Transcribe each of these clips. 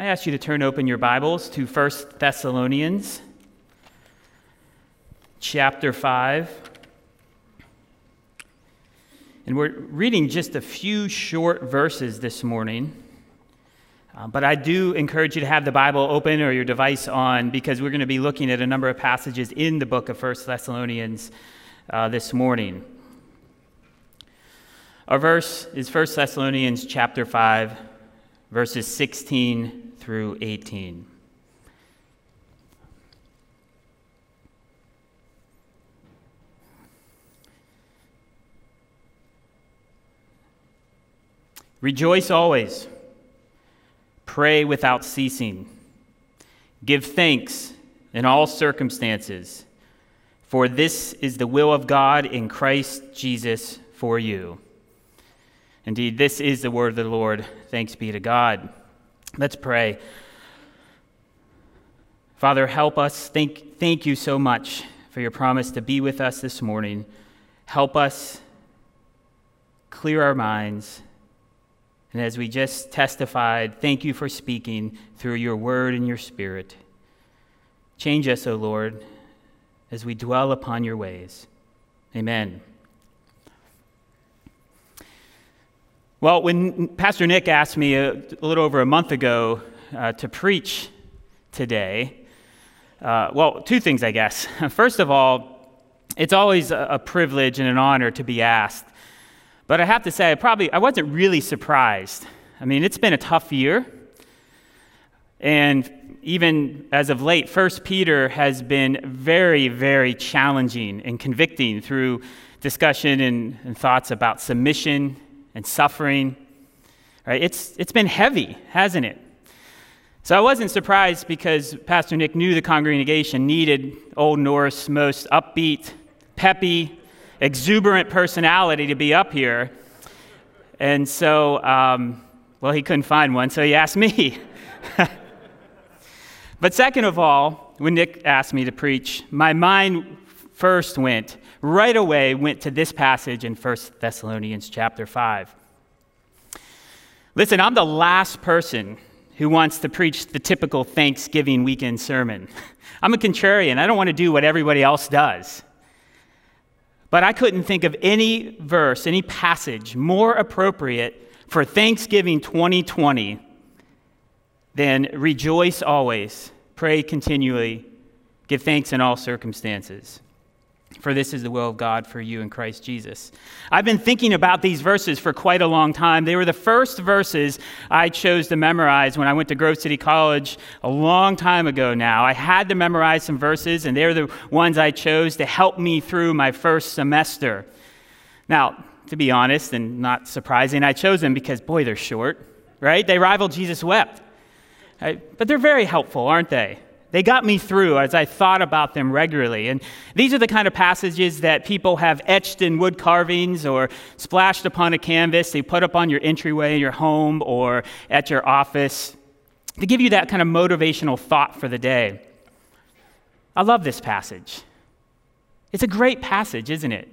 I ask you to turn open your Bibles to 1 Thessalonians chapter 5. And we're reading just a few short verses this morning. Uh, but I do encourage you to have the Bible open or your device on because we're going to be looking at a number of passages in the book of 1 Thessalonians uh, this morning. Our verse is 1 Thessalonians chapter 5, verses 16 through 18. Rejoice always. Pray without ceasing. Give thanks in all circumstances, for this is the will of God in Christ Jesus for you. Indeed, this is the word of the Lord. Thanks be to God. Let's pray. Father, help us. Thank, thank you so much for your promise to be with us this morning. Help us clear our minds and as we just testified, thank you for speaking through your word and your spirit. Change us, O Lord, as we dwell upon your ways. Amen. Well, when Pastor Nick asked me a, a little over a month ago uh, to preach today, uh, well, two things, I guess. First of all, it's always a, a privilege and an honor to be asked but I have to say, I probably I wasn't really surprised. I mean, it's been a tough year. And even as of late, First Peter has been very, very challenging and convicting through discussion and, and thoughts about submission and suffering. Right? It's, it's been heavy, hasn't it? So I wasn't surprised because Pastor Nick knew the congregation needed Old Norse most upbeat, peppy, exuberant personality to be up here. And so, um, well, he couldn't find one, so he asked me. but second of all, when Nick asked me to preach, my mind first went, right away, went to this passage in 1 Thessalonians chapter 5. Listen, I'm the last person who wants to preach the typical Thanksgiving weekend sermon. I'm a contrarian. I don't want to do what everybody else does. But I couldn't think of any verse, any passage more appropriate for Thanksgiving 2020 than rejoice always, pray continually, give thanks in all circumstances. For this is the will of God for you in Christ Jesus. I've been thinking about these verses for quite a long time. They were the first verses I chose to memorize when I went to Grove City College a long time ago now. I had to memorize some verses, and they're the ones I chose to help me through my first semester. Now, to be honest and not surprising, I chose them because, boy, they're short, right? They rival Jesus wept. Right? But they're very helpful, aren't they? They got me through as I thought about them regularly. And these are the kind of passages that people have etched in wood carvings or splashed upon a canvas they put up on your entryway in your home or at your office to give you that kind of motivational thought for the day. I love this passage. It's a great passage, isn't it?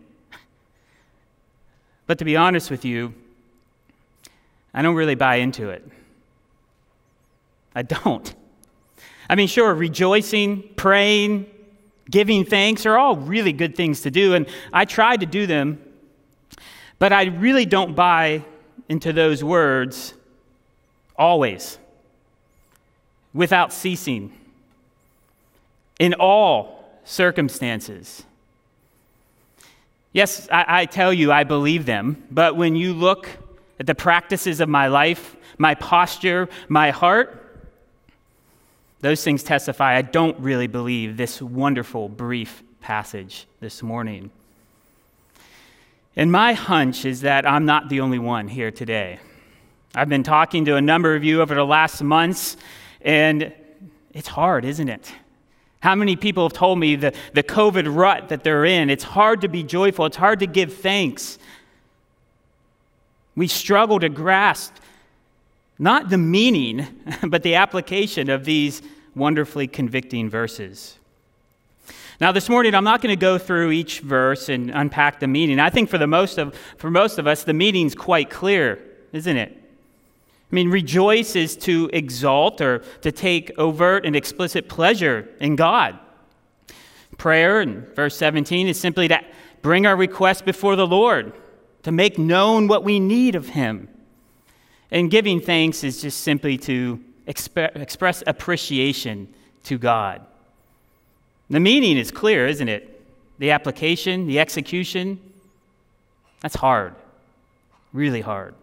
But to be honest with you, I don't really buy into it. I don't. I mean, sure, rejoicing, praying, giving thanks are all really good things to do, and I try to do them, but I really don't buy into those words always, without ceasing, in all circumstances. Yes, I, I, tell you, I believe them, but when you look at the practices of my life, my posture, my heart, those things testify I don't really believe this wonderful, brief passage this morning. And my hunch is that I'm not the only one here today. I've been talking to a number of you over the last months, and it's hard, isn't it? How many people have told me the, the COVID rut that they're in? It's hard to be joyful, it's hard to give thanks. We struggle to grasp not the meaning, but the application of these wonderfully convicting verses. Now, this morning, I'm not going to go through each verse and unpack the meaning. I think for, the most of, for most of us, the meaning's quite clear, isn't it? I mean, rejoice is to exalt or to take overt and explicit pleasure in God. Prayer in verse 17 is simply to bring our requests before the Lord, to make known what we need of Him. And giving thanks is just simply to exp- express appreciation to God. The meaning is clear, isn't it? The application, the execution, that's hard, really hard.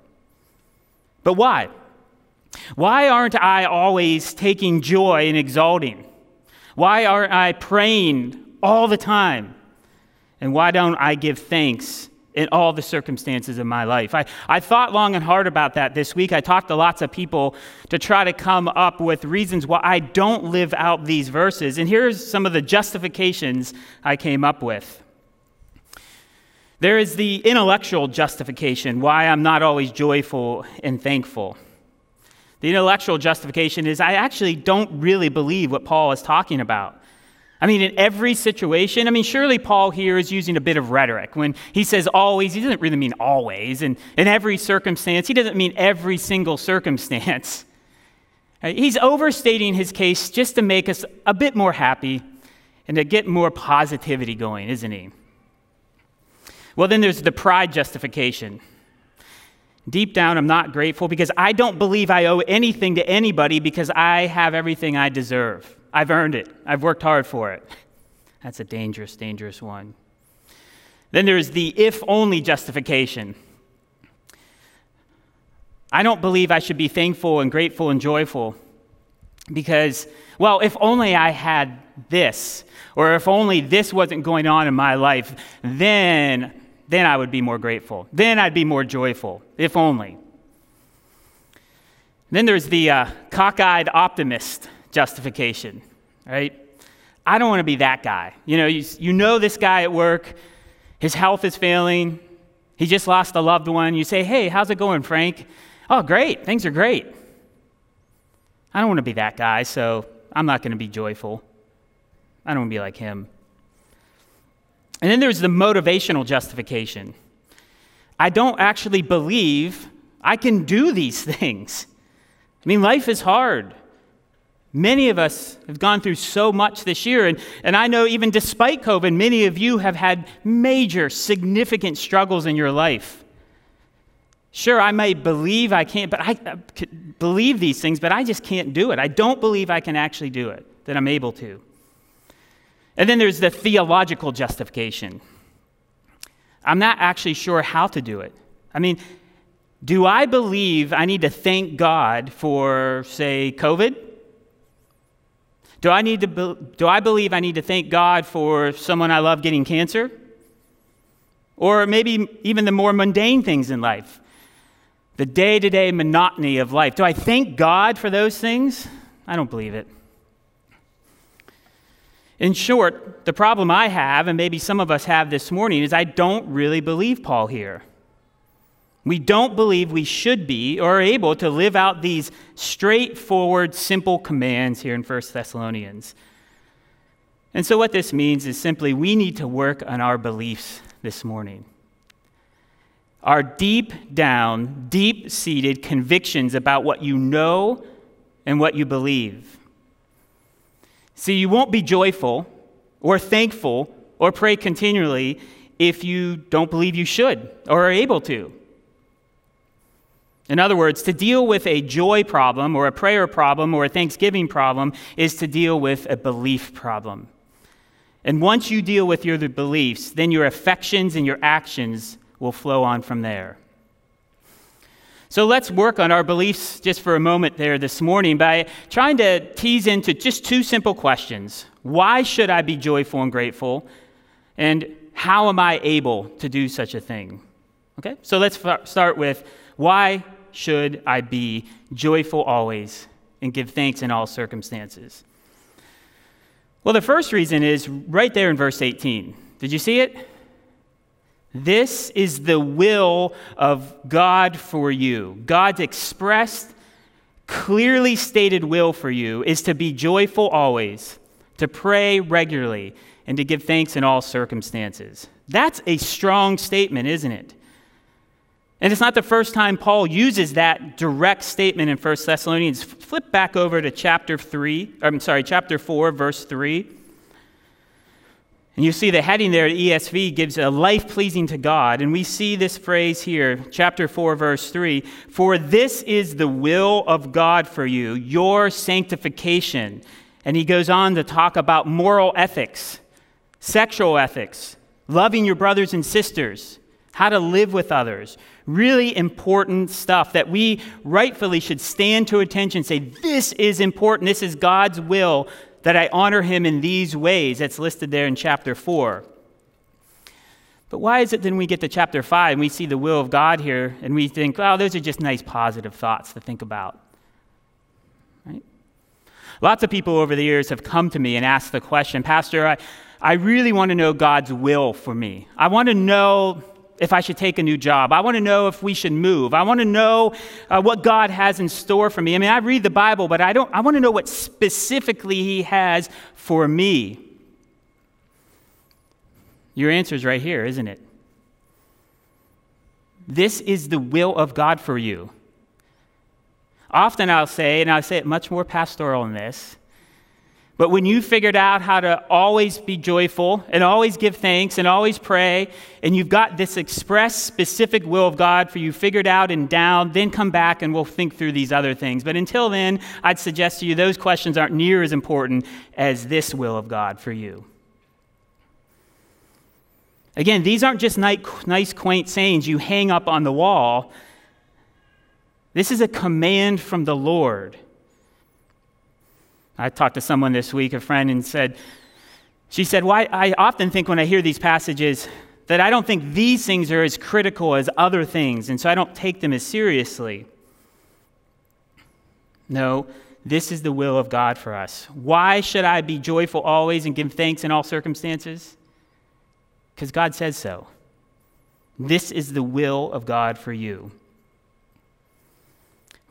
But why? Why aren't I always taking joy and exalting? Why aren't I praying all the time? And why don't I give thanks in all the circumstances of my life. I, I thought long and hard about that this week. I talked to lots of people to try to come up with reasons why I don't live out these verses. And here's some of the justifications I came up with. There is the intellectual justification why I'm not always joyful and thankful. The intellectual justification is I actually don't really believe what Paul is talking about. I mean, in every situation, I mean, surely Paul here is using a bit of rhetoric. When he says always, he doesn't really mean always. And in every circumstance, he doesn't mean every single circumstance. He's overstating his case just to make us a bit more happy and to get more positivity going, isn't he? Well, then there's the pride justification. Deep down, I'm not grateful because I don't believe I owe anything to anybody because I have everything I deserve. I've earned it. I've worked hard for it. That's a dangerous, dangerous one. Then there's the if only justification. I don't believe I should be thankful and grateful and joyful because, well, if only I had this, or if only this wasn't going on in my life, then, then I would be more grateful. Then I'd be more joyful, if only. Then there's the uh, cockeyed optimist justification, right? I don't want to be that guy. You know, you, you know this guy at work, his health is failing, he just lost a loved one. You say, hey, how's it going, Frank? Oh, great, things are great. I don't want to be that guy, so I'm not going to be joyful. I don't want to be like him. And then there's the motivational justification. I don't actually believe I can do these things. I mean, life is hard. Many of us have gone through so much this year, and, and I know even despite COVID, many of you have had major, significant struggles in your life. Sure, I may believe I can't, but I, I believe these things, but I just can't do it. I don't believe I can actually do it, that I'm able to. And then there's the theological justification. I'm not actually sure how to do it. I mean, do I believe I need to thank God for, say, COVID? Do I, need to be, do I believe I need to thank God for someone I love getting cancer? Or maybe even the more mundane things in life, the day to day monotony of life. Do I thank God for those things? I don't believe it. In short, the problem I have, and maybe some of us have this morning, is I don't really believe Paul here. We don't believe we should be or are able to live out these straightforward, simple commands here in 1 Thessalonians. And so, what this means is simply we need to work on our beliefs this morning. Our deep down, deep seated convictions about what you know and what you believe. See, you won't be joyful or thankful or pray continually if you don't believe you should or are able to. In other words, to deal with a joy problem or a prayer problem or a thanksgiving problem is to deal with a belief problem. And once you deal with your beliefs, then your affections and your actions will flow on from there. So let's work on our beliefs just for a moment there this morning by trying to tease into just two simple questions Why should I be joyful and grateful? And how am I able to do such a thing? Okay, so let's start with why should I be joyful always and give thanks in all circumstances? Well, the first reason is right there in verse 18. Did you see it? This is the will of God for you. God's expressed, clearly stated will for you is to be joyful always, to pray regularly, and to give thanks in all circumstances. That's a strong statement, isn't it? And it's not the first time Paul uses that direct statement in 1 Thessalonians. Flip back over to chapter 3, I'm sorry, chapter 4, verse 3. And you see the heading there, ESV gives a life pleasing to God. And we see this phrase here, chapter 4, verse 3 For this is the will of God for you, your sanctification. And he goes on to talk about moral ethics, sexual ethics, loving your brothers and sisters, how to live with others. Really important stuff that we rightfully should stand to attention and say, This is important. This is God's will that I honor him in these ways. That's listed there in chapter 4. But why is it then we get to chapter 5 and we see the will of God here and we think, oh, those are just nice positive thoughts to think about? Right? Lots of people over the years have come to me and asked the question, Pastor, I, I really want to know God's will for me. I want to know if I should take a new job. I want to know if we should move. I want to know uh, what God has in store for me. I mean, I read the Bible, but I don't I want to know what specifically he has for me. Your answer is right here, isn't it? This is the will of God for you. Often I'll say, and I'll say it much more pastoral than this, but when you figured out how to always be joyful and always give thanks and always pray, and you've got this express specific will of God for you figured out and down, then come back and we'll think through these other things. But until then, I'd suggest to you those questions aren't near as important as this will of God for you. Again, these aren't just nice, quaint sayings you hang up on the wall. This is a command from the Lord. I talked to someone this week, a friend, and said, she said, I, I often think when I hear these passages that I don't think these things are as critical as other things, and so I don't take them as seriously. No, this is the will of God for us. Why should I be joyful always and give thanks in all circumstances? Because God says so. This is the will of God for you.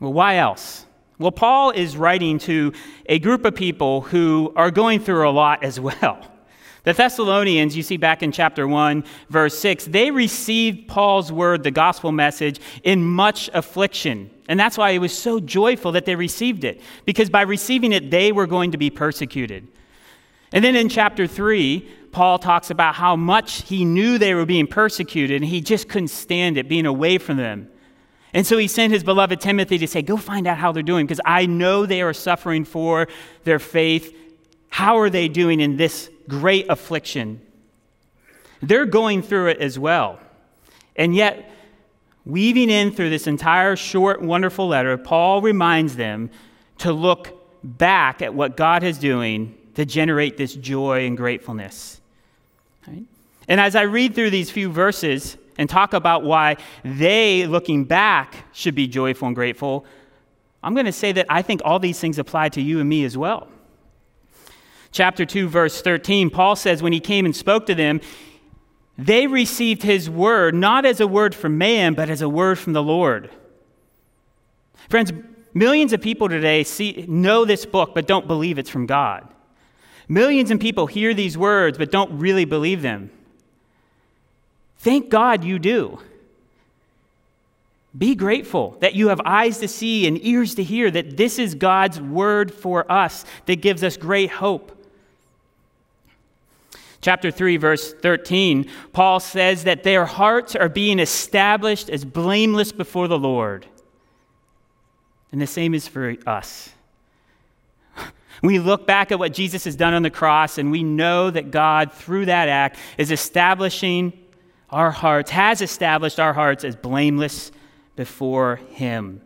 Well, why else? Well, Paul is writing to a group of people who are going through a lot as well. The Thessalonians, you see back in chapter 1, verse 6, they received Paul's word, the gospel message, in much affliction. And that's why it was so joyful that they received it, because by receiving it, they were going to be persecuted. And then in chapter 3, Paul talks about how much he knew they were being persecuted, and he just couldn't stand it being away from them. And so he sent his beloved Timothy to say, Go find out how they're doing, because I know they are suffering for their faith. How are they doing in this great affliction? They're going through it as well. And yet, weaving in through this entire short, wonderful letter, Paul reminds them to look back at what God is doing to generate this joy and gratefulness. Right? And as I read through these few verses, and talk about why they, looking back, should be joyful and grateful, I'm going to say that I think all these things apply to you and me as well. Chapter 2, verse 13, Paul says, When he came and spoke to them, they received his word not as a word from man, but as a word from the Lord. Friends, millions of people today see, know this book, but don't believe it's from God. Millions of people hear these words, but don't really believe them. Thank God you do. Be grateful that you have eyes to see and ears to hear, that this is God's word for us that gives us great hope. Chapter 3, verse 13, Paul says that their hearts are being established as blameless before the Lord. And the same is for us. We look back at what Jesus has done on the cross, and we know that God, through that act, is establishing our hearts, has established our hearts as blameless before Him.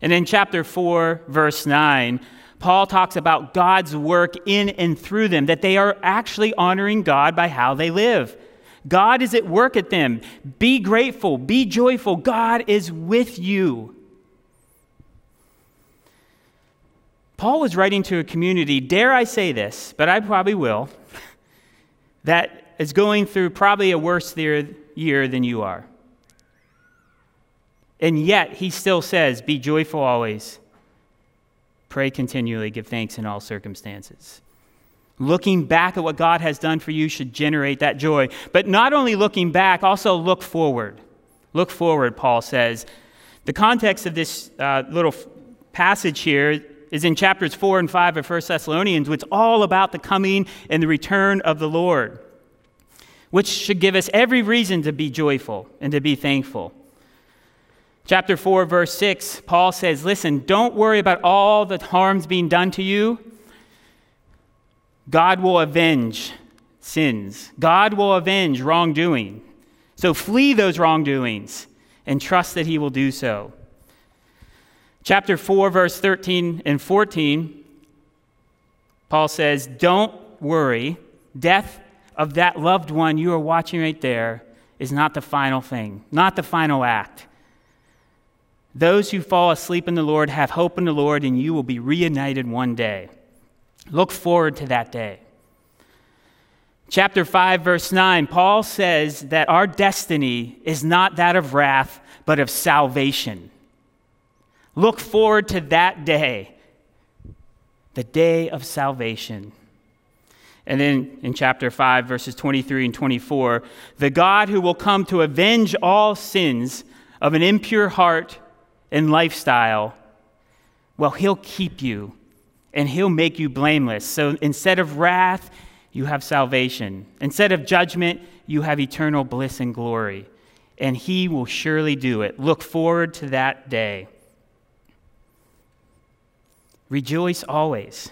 And in chapter 4, verse 9, Paul talks about God's work in and through them, that they are actually honoring God by how they live. God is at work at them. Be grateful, be joyful. God is with you. Paul was writing to a community, dare I say this, but I probably will, that is going through probably a worse year than you are. And yet, he still says, Be joyful always, pray continually, give thanks in all circumstances. Looking back at what God has done for you should generate that joy. But not only looking back, also look forward. Look forward, Paul says. The context of this uh, little passage here is in chapters 4 and 5 of 1 Thessalonians, which is all about the coming and the return of the Lord, which should give us every reason to be joyful and to be thankful. Chapter 4, verse 6, Paul says, Listen, don't worry about all the harms being done to you. God will avenge sins, God will avenge wrongdoing. So flee those wrongdoings and trust that He will do so. Chapter 4, verse 13 and 14, Paul says, Don't worry. Death of that loved one you are watching right there is not the final thing, not the final act. Those who fall asleep in the Lord have hope in the Lord, and you will be reunited one day. Look forward to that day. Chapter 5, verse 9, Paul says that our destiny is not that of wrath, but of salvation. Look forward to that day, the day of salvation. And then in chapter 5, verses 23 and 24, the God who will come to avenge all sins of an impure heart and lifestyle, well, he'll keep you and he'll make you blameless. So instead of wrath, you have salvation. Instead of judgment, you have eternal bliss and glory. And he will surely do it. Look forward to that day. Rejoice always.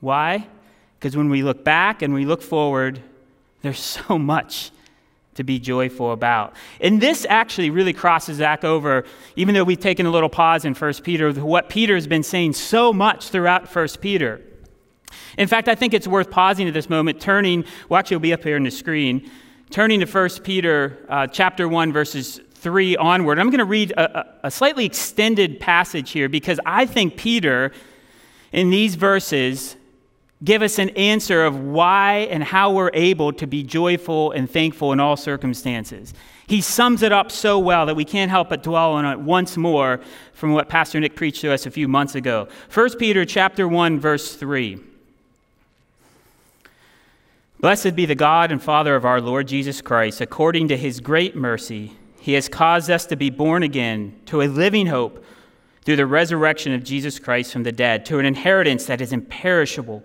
Why? Because when we look back and we look forward, there's so much to be joyful about. And this actually really crosses back over, even though we've taken a little pause in 1 Peter, what Peter has been saying so much throughout 1 Peter. In fact, I think it's worth pausing at this moment, turning, well, actually, it'll be up here on the screen, turning to 1 Peter uh, chapter 1, verses 3 onward. I'm going to read a, a slightly extended passage here because I think Peter, in these verses, give us an answer of why and how we're able to be joyful and thankful in all circumstances. He sums it up so well that we can't help but dwell on it once more from what Pastor Nick preached to us a few months ago. 1 Peter chapter 1 verse 3. Blessed be the God and Father of our Lord Jesus Christ, according to his great mercy, he has caused us to be born again to a living hope through the resurrection of Jesus Christ from the dead, to an inheritance that is imperishable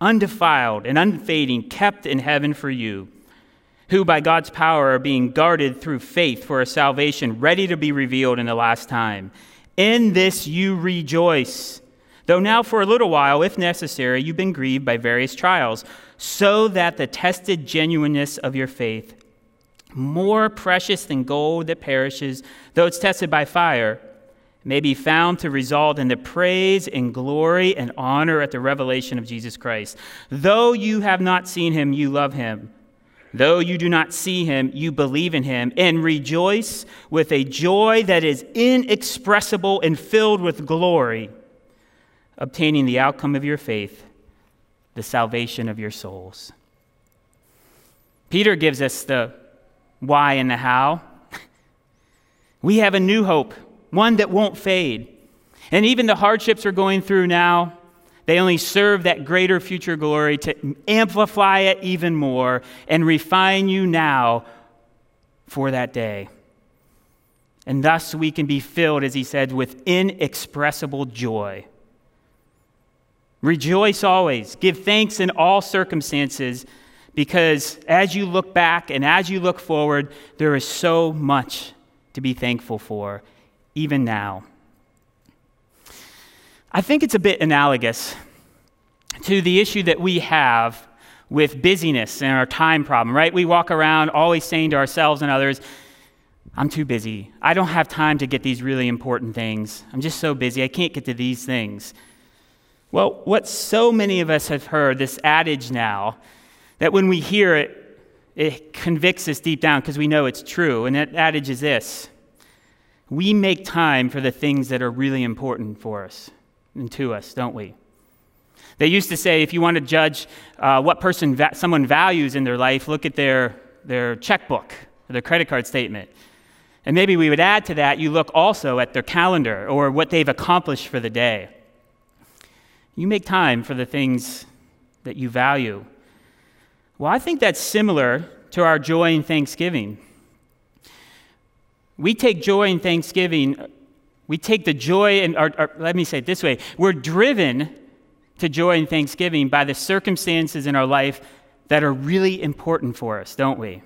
undefiled and unfading, kept in heaven for you, who by God's power are being guarded through faith for a salvation ready to be revealed in the last time. In this you rejoice, though now for a little while, if necessary, you've been grieved by various trials, so that the tested genuineness of your faith, more precious than gold that perishes, though it's tested by fire, may be found to result in the praise and glory and honor at the revelation of Jesus Christ. Though you have not seen him, you love him. Though you do not see him, you believe in him and rejoice with a joy that is inexpressible and filled with glory, obtaining the outcome of your faith, the salvation of your souls. Peter gives us the why and the how. We have a new hope one that won't fade. And even the hardships we're going through now, they only serve that greater future glory to amplify it even more and refine you now for that day. And thus we can be filled, as he said, with inexpressible joy. Rejoice always, give thanks in all circumstances, because as you look back and as you look forward, there is so much to be thankful for even now. I think it's a bit analogous to the issue that we have with busyness and our time problem, right? We walk around always saying to ourselves and others, I'm too busy. I don't have time to get these really important things. I'm just so busy. I can't get to these things. Well, what so many of us have heard, this adage now, that when we hear it, it convicts us deep down because we know it's true. And that adage is this we make time for the things that are really important for us and to us, don't we? They used to say if you want to judge uh, what person va- someone values in their life, look at their, their checkbook or their credit card statement. And maybe we would add to that, you look also at their calendar or what they've accomplished for the day. You make time for the things that you value. Well, I think that's similar to our joy in Thanksgiving. We take joy in thanksgiving. We take the joy, and let me say it this way we're driven to joy and thanksgiving by the circumstances in our life that are really important for us, don't we?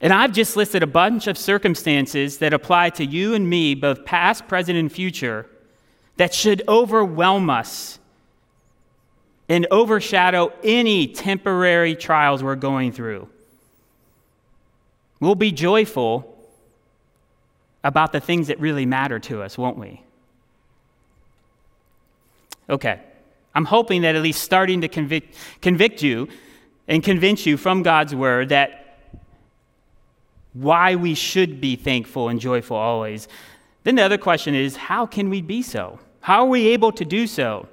And I've just listed a bunch of circumstances that apply to you and me, both past, present, and future, that should overwhelm us and overshadow any temporary trials we're going through. We'll be joyful about the things that really matter to us, won't we? Okay. I'm hoping that at least starting to convict, convict you and convince you from God's word that why we should be thankful and joyful always. Then the other question is how can we be so? How are we able to do so?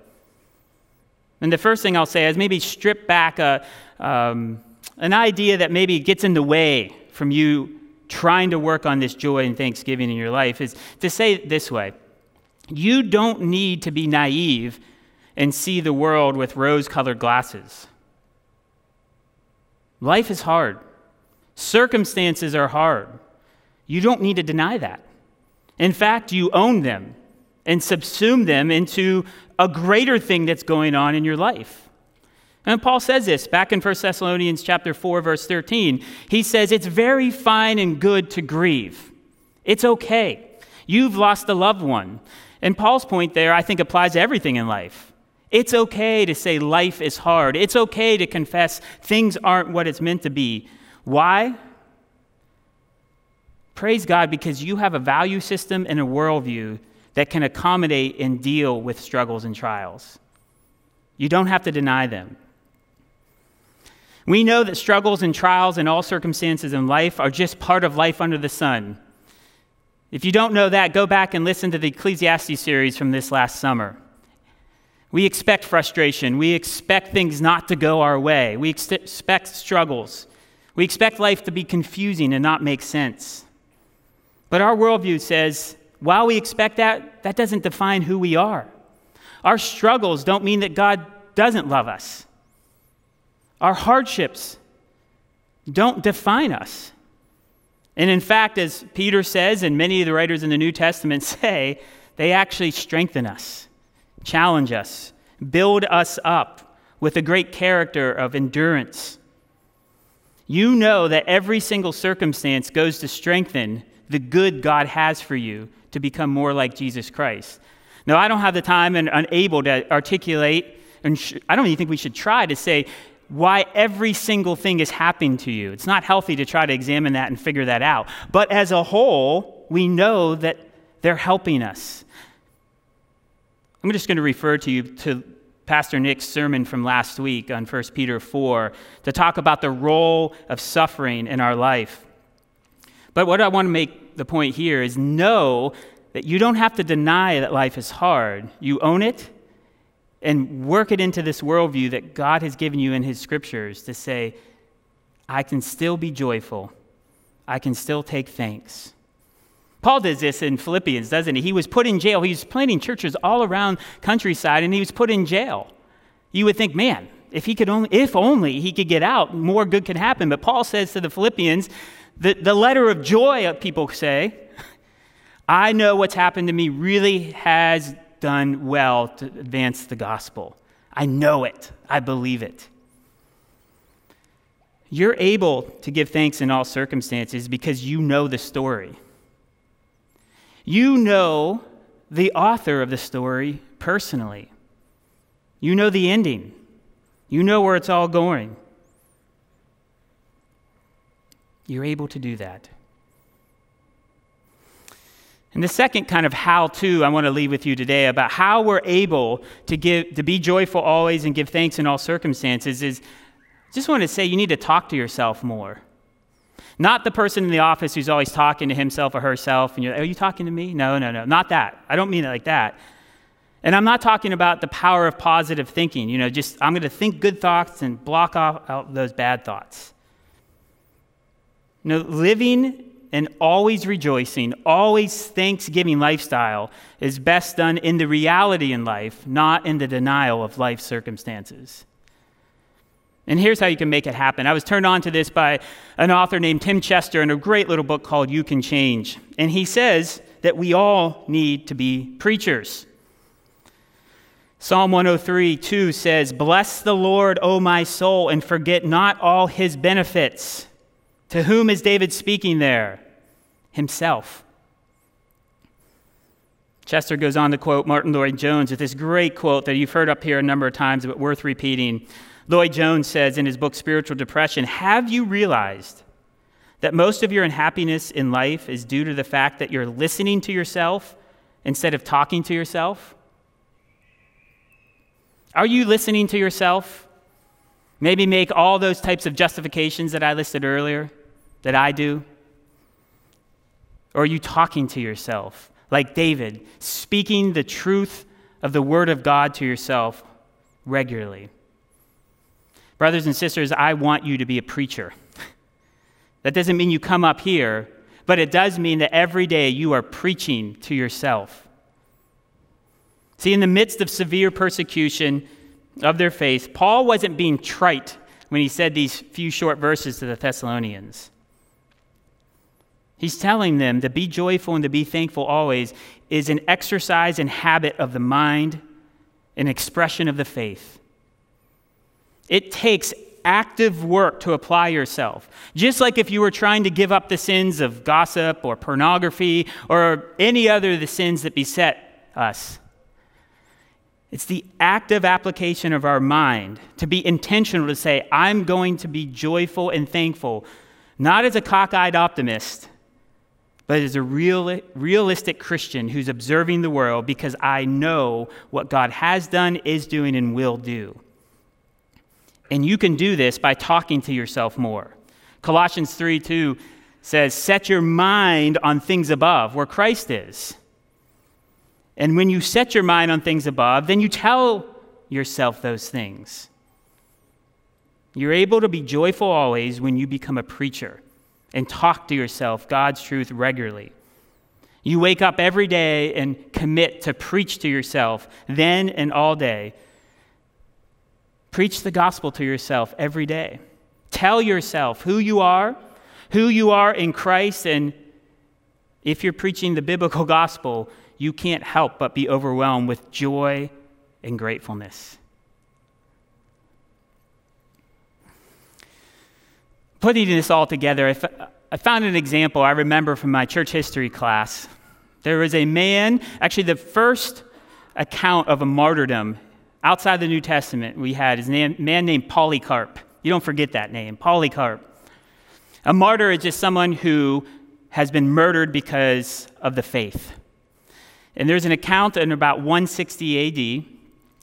And the first thing I'll say is maybe strip back a, um, an idea that maybe gets in the way from you trying to work on this joy and thanksgiving in your life is to say it this way You don't need to be naive and see the world with rose colored glasses. Life is hard, circumstances are hard. You don't need to deny that. In fact, you own them and subsume them into a greater thing that's going on in your life. And Paul says this back in 1 Thessalonians chapter 4 verse 13. He says it's very fine and good to grieve. It's okay. You've lost a loved one. And Paul's point there I think applies to everything in life. It's okay to say life is hard. It's okay to confess things aren't what it's meant to be. Why? Praise God because you have a value system and a worldview that can accommodate and deal with struggles and trials. You don't have to deny them. We know that struggles and trials and all circumstances in life are just part of life under the sun. If you don't know that, go back and listen to the Ecclesiastes series from this last summer. We expect frustration. We expect things not to go our way. We ex- expect struggles. We expect life to be confusing and not make sense. But our worldview says while we expect that, that doesn't define who we are. Our struggles don't mean that God doesn't love us. Our hardships don't define us. And in fact, as Peter says, and many of the writers in the New Testament say, they actually strengthen us, challenge us, build us up with a great character of endurance. You know that every single circumstance goes to strengthen the good God has for you to become more like Jesus Christ. Now, I don't have the time and unable to articulate, and sh- I don't even think we should try to say why every single thing is happening to you. It's not healthy to try to examine that and figure that out. But as a whole, we know that they're helping us. I'm just going to refer to you to Pastor Nick's sermon from last week on 1 Peter 4 to talk about the role of suffering in our life. But what I want to make the point here is know that you don't have to deny that life is hard. You own it, and work it into this worldview that God has given you in His scriptures to say, I can still be joyful. I can still take thanks. Paul does this in Philippians, doesn't he? He was put in jail. He was planting churches all around countryside, and he was put in jail. You would think, man, if he could only, if only he could get out, more good could happen. But Paul says to the Philippians, the, the letter of joy, uh, people say, I know what's happened to me really has done well to advance the gospel. I know it, I believe it. You're able to give thanks in all circumstances because you know the story. You know the author of the story personally. You know the ending. You know where it's all going. You're able to do that. And the second kind of how to I want to leave with you today about how we're able to give to be joyful always and give thanks in all circumstances is just want to say you need to talk to yourself more. Not the person in the office who's always talking to himself or herself and you're are you talking to me? No, no, no. Not that. I don't mean it like that. And I'm not talking about the power of positive thinking, you know, just I'm going to think good thoughts and block off out those bad thoughts. No, living and always rejoicing, always thanksgiving lifestyle is best done in the reality in life, not in the denial of life circumstances. And here's how you can make it happen. I was turned on to this by an author named Tim Chester in a great little book called You Can Change. And he says that we all need to be preachers. Psalm 103 2 says, Bless the Lord, O my soul, and forget not all his benefits. To whom is David speaking there? Himself. Chester goes on to quote Martyn Lloyd-Jones with this great quote that you've heard up here a number of times, but worth repeating. Lloyd-Jones says in his book Spiritual Depression Have you realized that most of your unhappiness in life is due to the fact that you're listening to yourself instead of talking to yourself? Are you listening to yourself? Maybe make all those types of justifications that I listed earlier, that I do? Or are you talking to yourself, like David, speaking the truth of the Word of God to yourself regularly? Brothers and sisters, I want you to be a preacher. That doesn't mean you come up here, but it does mean that every day you are preaching to yourself. See, in the midst of severe persecution of their faith, Paul wasn't being trite when he said these few short verses to the Thessalonians. He's telling them to be joyful and to be thankful always is an exercise and habit of the mind, an expression of the faith. It takes active work to apply yourself. Just like if you were trying to give up the sins of gossip or pornography or any other of the sins that beset us. It's the active application of our mind to be intentional to say, I'm going to be joyful and thankful, not as a cockeyed optimist, but as a real, realistic Christian who's observing the world because I know what God has done, is doing, and will do. And you can do this by talking to yourself more. Colossians 3 2 says, Set your mind on things above, where Christ is. And when you set your mind on things above, then you tell yourself those things. You're able to be joyful always when you become a preacher and talk to yourself God's truth regularly. You wake up every day and commit to preach to yourself then and all day Preach the gospel to yourself every day. Tell yourself who you are, who you are in Christ, and if you're preaching the biblical gospel, you can't help but be overwhelmed with joy and gratefulness. Putting this all together, I found an example I remember from my church history class. There was a man, actually, the first account of a martyrdom Outside the New Testament, we had is a man named Polycarp. You don't forget that name, Polycarp. A martyr is just someone who has been murdered because of the faith. And there's an account in about 160 AD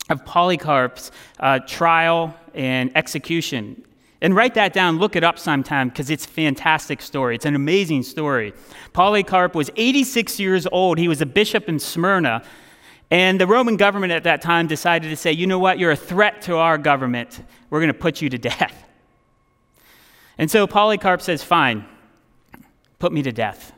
of Polycarp's uh, trial and execution. And write that down, look it up sometime because it's a fantastic story. It's an amazing story. Polycarp was 86 years old. He was a bishop in Smyrna. And the Roman government at that time decided to say, you know what, you're a threat to our government. We're going to put you to death. And so Polycarp says, fine, put me to death.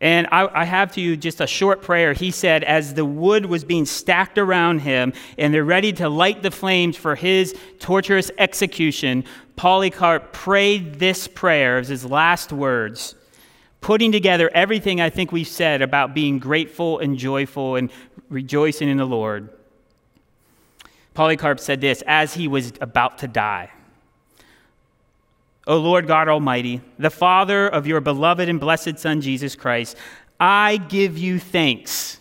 And I, I, have to you just a short prayer. He said, as the wood was being stacked around him and they're ready to light the flames for his torturous execution, Polycarp prayed this prayer as his last words putting together everything I think we've said about being grateful and joyful and rejoicing in the Lord. Polycarp said this as he was about to die O Lord God Almighty, the Father of your beloved and blessed Son, Jesus Christ, I give you thanks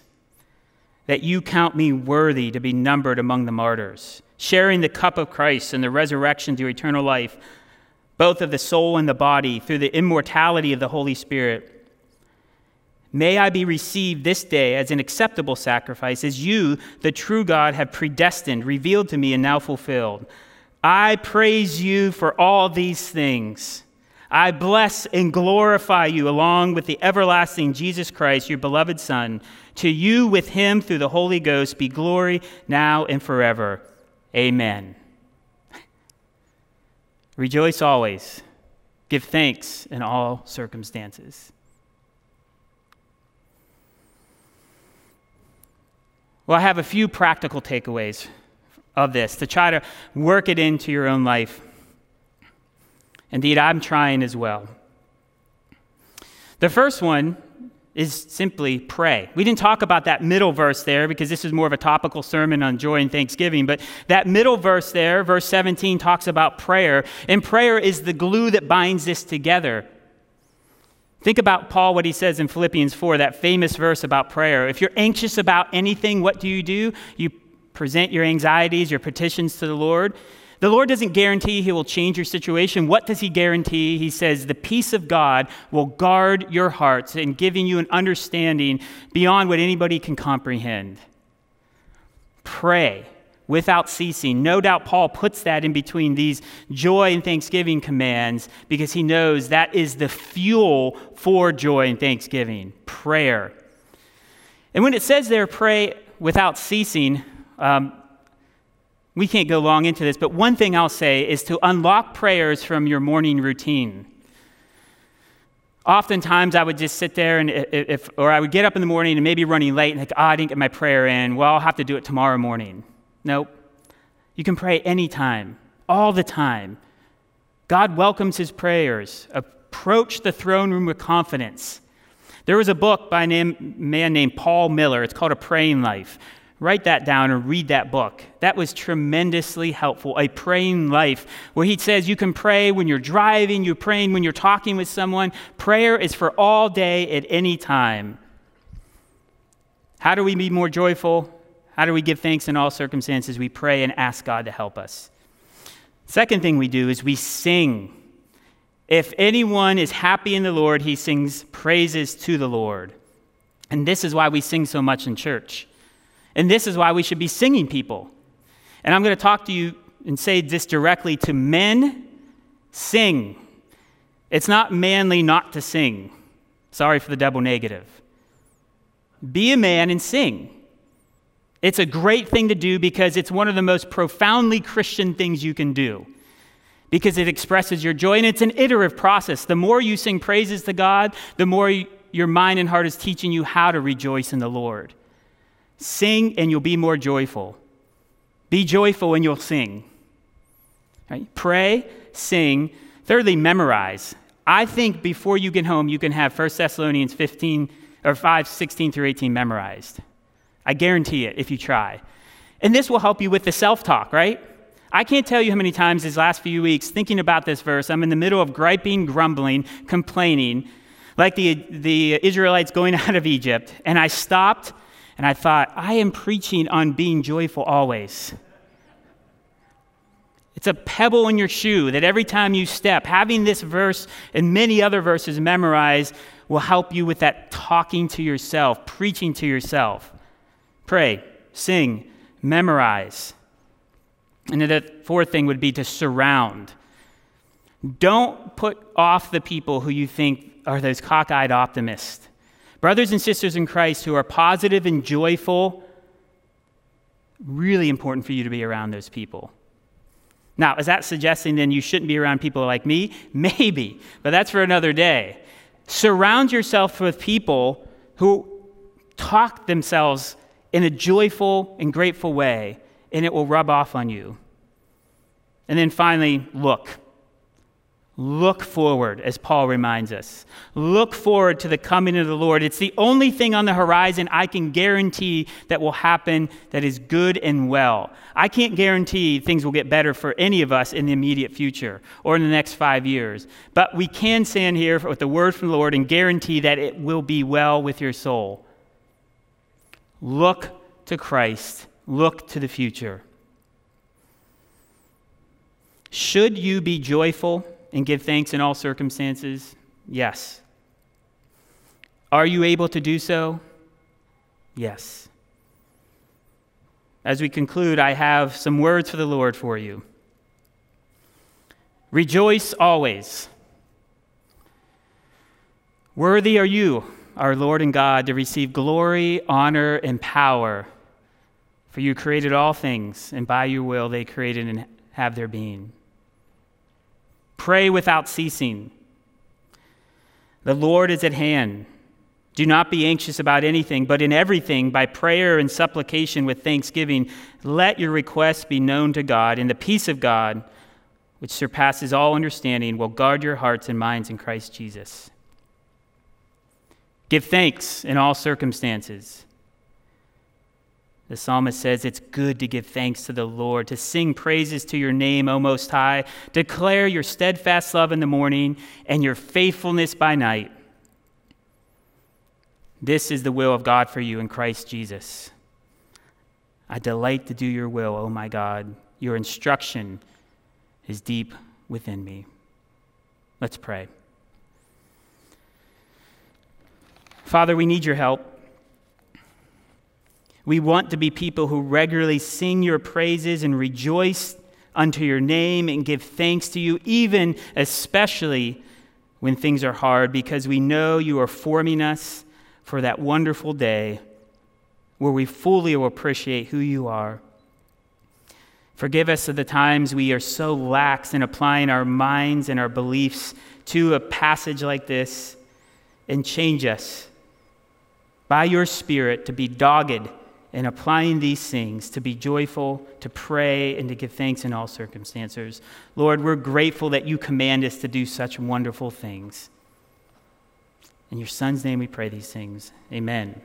that you count me worthy to be numbered among the martyrs, sharing the cup of Christ and the resurrection to eternal life both of the soul and the body, through the immortality of the Holy Spirit. May I be received this day as an acceptable sacrifice, as you, the true God, have predestined, revealed to me, and now fulfilled. I praise you for all these things. I bless and glorify you along with the everlasting Jesus Christ, your beloved Son. To you, with him, through the Holy Ghost, be glory now and forever. Amen. Rejoice always. Give thanks in all circumstances. Well, I have a few practical takeaways of this, to try to work it into your own life. Indeed, I'm trying as well. The first one is simply pray. We didn't talk about that middle verse there because this is more of a topical sermon on joy and thanksgiving, but that middle verse there, verse 17, talks about prayer, and prayer is the glue that binds this together. Think about Paul, what he says in Philippians 4, that famous verse about prayer. If you're anxious about anything, what do you do? You present your anxieties, your petitions to the Lord. The Lord doesn't guarantee He will change your situation. What does He guarantee? He says, The peace of God will guard your hearts and giving you an understanding beyond what anybody can comprehend. Pray without ceasing. No doubt Paul puts that in between these joy and thanksgiving commands because he knows that is the fuel for joy and thanksgiving prayer. And when it says there, pray without ceasing, um, we can't go long into this, but one thing I'll say is to unlock prayers from your morning routine. Oftentimes, I would just sit there and if, or I would get up in the morning and maybe running late and think, oh, I didn't get my prayer in. Well, I'll have to do it tomorrow morning. Nope. You can pray anytime, all the time. God welcomes his prayers. Approach the throne room with confidence. There was a book by a name, man named Paul Miller. It's called A Praying Life. Write that down and read that book. That was tremendously helpful. A praying life, where he says you can pray when you're driving, you're praying when you're talking with someone. Prayer is for all day at any time. How do we be more joyful? How do we give thanks in all circumstances? We pray and ask God to help us. Second thing we do is we sing. If anyone is happy in the Lord, he sings praises to the Lord. And this is why we sing so much in church. And this is why we should be singing people. And I'm going to talk to you and say this directly to men sing. It's not manly not to sing. Sorry for the double negative. Be a man and sing. It's a great thing to do because it's one of the most profoundly Christian things you can do because it expresses your joy and it's an iterative process. The more you sing praises to God, the more your mind and heart is teaching you how to rejoice in the Lord. Sing and you'll be more joyful. Be joyful and you'll sing. Right? Pray, sing. Thirdly, memorize. I think before you get home, you can have 1 Thessalonians 15 or 5, 16 through 18 memorized. I guarantee it if you try. And this will help you with the self talk, right? I can't tell you how many times these last few weeks, thinking about this verse, I'm in the middle of griping, grumbling, complaining, like the, the Israelites going out of Egypt, and I stopped and I thought, I am preaching on being joyful always. It's a pebble in your shoe that every time you step, having this verse and many other verses memorized will help you with that talking to yourself, preaching to yourself. Pray, sing, memorize. And then the fourth thing would be to surround. Don't put off the people who you think are those cockeyed optimists. Brothers and sisters in Christ who are positive and joyful, really important for you to be around those people. Now, is that suggesting then you shouldn't be around people like me? Maybe, but that's for another day. Surround yourself with people who talk themselves in a joyful and grateful way, and it will rub off on you. And then finally, look. Look forward, as Paul reminds us. Look forward to the coming of the Lord. It's the only thing on the horizon I can guarantee that will happen that is good and well. I can't guarantee things will get better for any of us in the immediate future or in the next five years. But we can stand here with the word from the Lord and guarantee that it will be well with your soul. Look to Christ, look to the future. Should you be joyful? And give thanks in all circumstances? Yes. Are you able to do so? Yes. As we conclude, I have some words for the Lord for you. Rejoice always. Worthy are you, our Lord and God, to receive glory, honor, and power. For you created all things, and by your will they created and have their being. Pray without ceasing. The Lord is at hand. Do not be anxious about anything, but in everything, by prayer and supplication with thanksgiving, let your requests be known to God, and the peace of God, which surpasses all understanding, will guard your hearts and minds in Christ Jesus. Give thanks in all circumstances. The psalmist says it's good to give thanks to the Lord, to sing praises to your name, O Most High, declare your steadfast love in the morning and your faithfulness by night. This is the will of God for you in Christ Jesus. I delight to do your will, O my God. Your instruction is deep within me. Let's pray. Father, we need your help. We want to be people who regularly sing your praises and rejoice unto your name and give thanks to you, even especially when things are hard, because we know you are forming us for that wonderful day where we fully will appreciate who you are. Forgive us of the times we are so lax in applying our minds and our beliefs to a passage like this, and change us by your Spirit to be dogged in applying these things, to be joyful, to pray, and to give thanks in all circumstances. Lord, we're grateful that you command us to do such wonderful things. In your Son's name we pray these things. Amen.